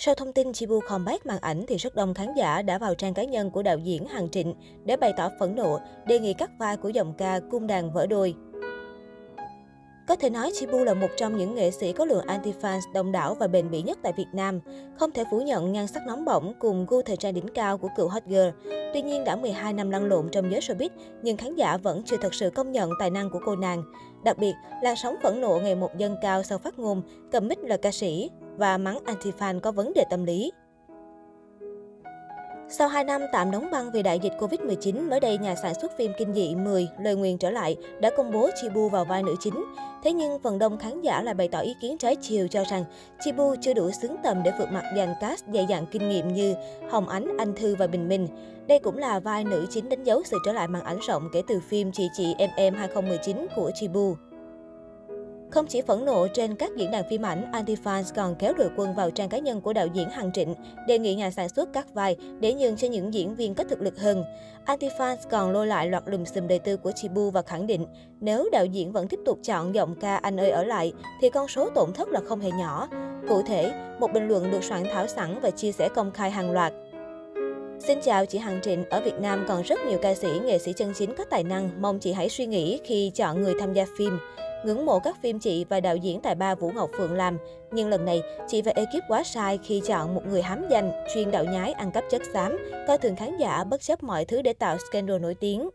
Sau thông tin Chibu combat màn ảnh thì rất đông khán giả đã vào trang cá nhân của đạo diễn Hằng Trịnh để bày tỏ phẫn nộ, đề nghị cắt vai của giọng ca cung đàn vỡ đôi. Có thể nói Chibu là một trong những nghệ sĩ có lượng anti-fans đông đảo và bền bỉ nhất tại Việt Nam. Không thể phủ nhận nhan sắc nóng bỏng cùng gu thời trang đỉnh cao của cựu hot girl. Tuy nhiên đã 12 năm lăn lộn trong giới showbiz, nhưng khán giả vẫn chưa thật sự công nhận tài năng của cô nàng. Đặc biệt, làn sóng phẫn nộ ngày một dâng cao sau phát ngôn, cầm mic là ca sĩ và mắng anti-fan có vấn đề tâm lý. Sau 2 năm tạm đóng băng vì đại dịch Covid-19, mới đây nhà sản xuất phim kinh dị 10 Lời Nguyền trở lại đã công bố Chibu vào vai nữ chính. Thế nhưng phần đông khán giả lại bày tỏ ý kiến trái chiều cho rằng Chibu chưa đủ xứng tầm để vượt mặt dàn cast dày dặn kinh nghiệm như Hồng Ánh, Anh Thư và Bình Minh. Đây cũng là vai nữ chính đánh dấu sự trở lại màn ảnh rộng kể từ phim Chị Chị Em Em 2019 của Chibu. Không chỉ phẫn nộ trên các diễn đàn phim ảnh, Antifans còn kéo đội quân vào trang cá nhân của đạo diễn Hằng Trịnh, đề nghị nhà sản xuất cắt vai để nhường cho những diễn viên có thực lực hơn. Antifans còn lôi lại loạt lùm xùm đời tư của Chibu và khẳng định nếu đạo diễn vẫn tiếp tục chọn giọng ca Anh ơi ở lại thì con số tổn thất là không hề nhỏ. Cụ thể, một bình luận được soạn thảo sẵn và chia sẻ công khai hàng loạt. Xin chào chị Hằng Trịnh, ở Việt Nam còn rất nhiều ca sĩ, nghệ sĩ chân chính có tài năng, mong chị hãy suy nghĩ khi chọn người tham gia phim. Ngưỡng mộ các phim chị và đạo diễn tài ba Vũ Ngọc Phượng làm. Nhưng lần này, chị và ekip quá sai khi chọn một người hám danh, chuyên đạo nhái ăn cắp chất xám, coi thường khán giả bất chấp mọi thứ để tạo scandal nổi tiếng.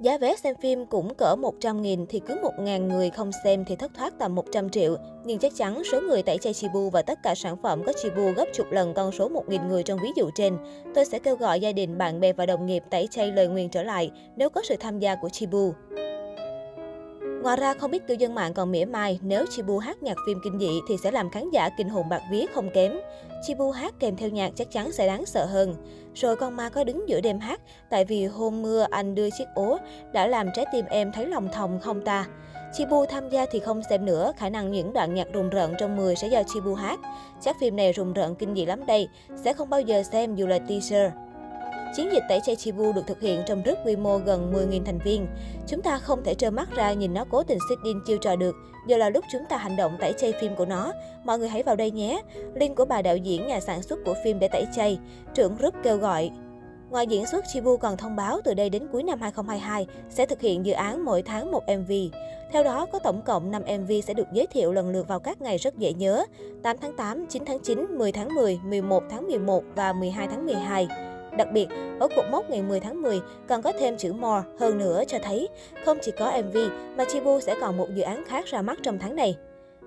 Giá vé xem phim cũng cỡ 100 nghìn thì cứ 1.000 người không xem thì thất thoát tầm 100 triệu. Nhưng chắc chắn số người tẩy chay Chibu và tất cả sản phẩm có Chibu gấp chục lần con số 1 nghìn người trong ví dụ trên. Tôi sẽ kêu gọi gia đình, bạn bè và đồng nghiệp tẩy chay lời nguyền trở lại nếu có sự tham gia của Chibu. Ngoài ra, không biết cư dân mạng còn mỉa mai nếu Chibu hát nhạc phim kinh dị thì sẽ làm khán giả kinh hồn bạc vía không kém. Chibu hát kèm theo nhạc chắc chắn sẽ đáng sợ hơn. Rồi con ma có đứng giữa đêm hát, tại vì hôm mưa anh đưa chiếc ố đã làm trái tim em thấy lòng thòng không ta. Chibu tham gia thì không xem nữa, khả năng những đoạn nhạc rùng rợn trong 10 sẽ do Chibu hát. Chắc phim này rùng rợn kinh dị lắm đây, sẽ không bao giờ xem dù là teaser. Chiến dịch tẩy chay Chibu được thực hiện trong rất quy mô gần 10.000 thành viên. Chúng ta không thể trơ mắt ra nhìn nó cố tình xích in chiêu trò được. Giờ là lúc chúng ta hành động tẩy chay phim của nó. Mọi người hãy vào đây nhé. Link của bà đạo diễn nhà sản xuất của phim để tẩy chay. Trưởng group kêu gọi. Ngoài diễn xuất, Chibu còn thông báo từ đây đến cuối năm 2022 sẽ thực hiện dự án mỗi tháng một MV. Theo đó, có tổng cộng 5 MV sẽ được giới thiệu lần lượt vào các ngày rất dễ nhớ 8 tháng 8, 9 tháng 9, 10 tháng 10, 11 tháng 11 và 12 tháng 12. Đặc biệt, ở cột mốc ngày 10 tháng 10 còn có thêm chữ more hơn nữa cho thấy không chỉ có MV mà Chibu sẽ còn một dự án khác ra mắt trong tháng này.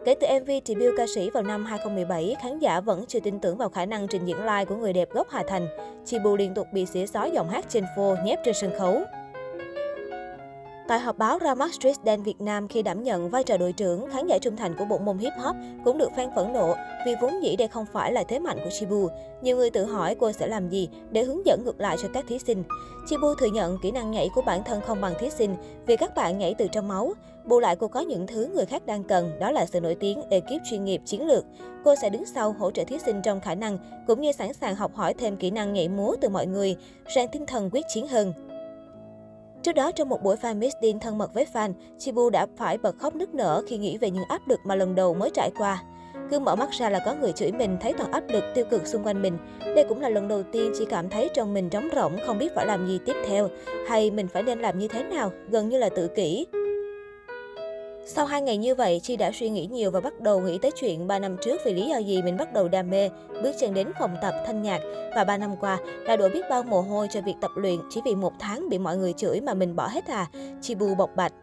Kể từ MV debut ca sĩ vào năm 2017, khán giả vẫn chưa tin tưởng vào khả năng trình diễn live của người đẹp gốc Hà Thành. Chibu liên tục bị xỉa xói giọng hát trên phô nhép trên sân khấu. Tại họp báo ra mắt Street Dance Việt Nam khi đảm nhận vai trò đội trưởng, khán giả trung thành của bộ môn hip hop cũng được fan phẫn nộ vì vốn dĩ đây không phải là thế mạnh của Chibu. Nhiều người tự hỏi cô sẽ làm gì để hướng dẫn ngược lại cho các thí sinh. Chibu thừa nhận kỹ năng nhảy của bản thân không bằng thí sinh vì các bạn nhảy từ trong máu. Bù lại cô có những thứ người khác đang cần, đó là sự nổi tiếng, ekip chuyên nghiệp, chiến lược. Cô sẽ đứng sau hỗ trợ thí sinh trong khả năng, cũng như sẵn sàng học hỏi thêm kỹ năng nhảy múa từ mọi người, rèn tinh thần quyết chiến hơn. Trước đó, trong một buổi fan meeting thân mật với fan, Chibu đã phải bật khóc nức nở khi nghĩ về những áp lực mà lần đầu mới trải qua. Cứ mở mắt ra là có người chửi mình, thấy toàn áp lực tiêu cực xung quanh mình. Đây cũng là lần đầu tiên chị cảm thấy trong mình trống rỗng, không biết phải làm gì tiếp theo, hay mình phải nên làm như thế nào, gần như là tự kỷ. Sau hai ngày như vậy, Chi đã suy nghĩ nhiều và bắt đầu nghĩ tới chuyện 3 năm trước vì lý do gì mình bắt đầu đam mê, bước chân đến phòng tập thanh nhạc và 3 năm qua đã đổ biết bao mồ hôi cho việc tập luyện chỉ vì một tháng bị mọi người chửi mà mình bỏ hết à. Chi bù bộc bạch.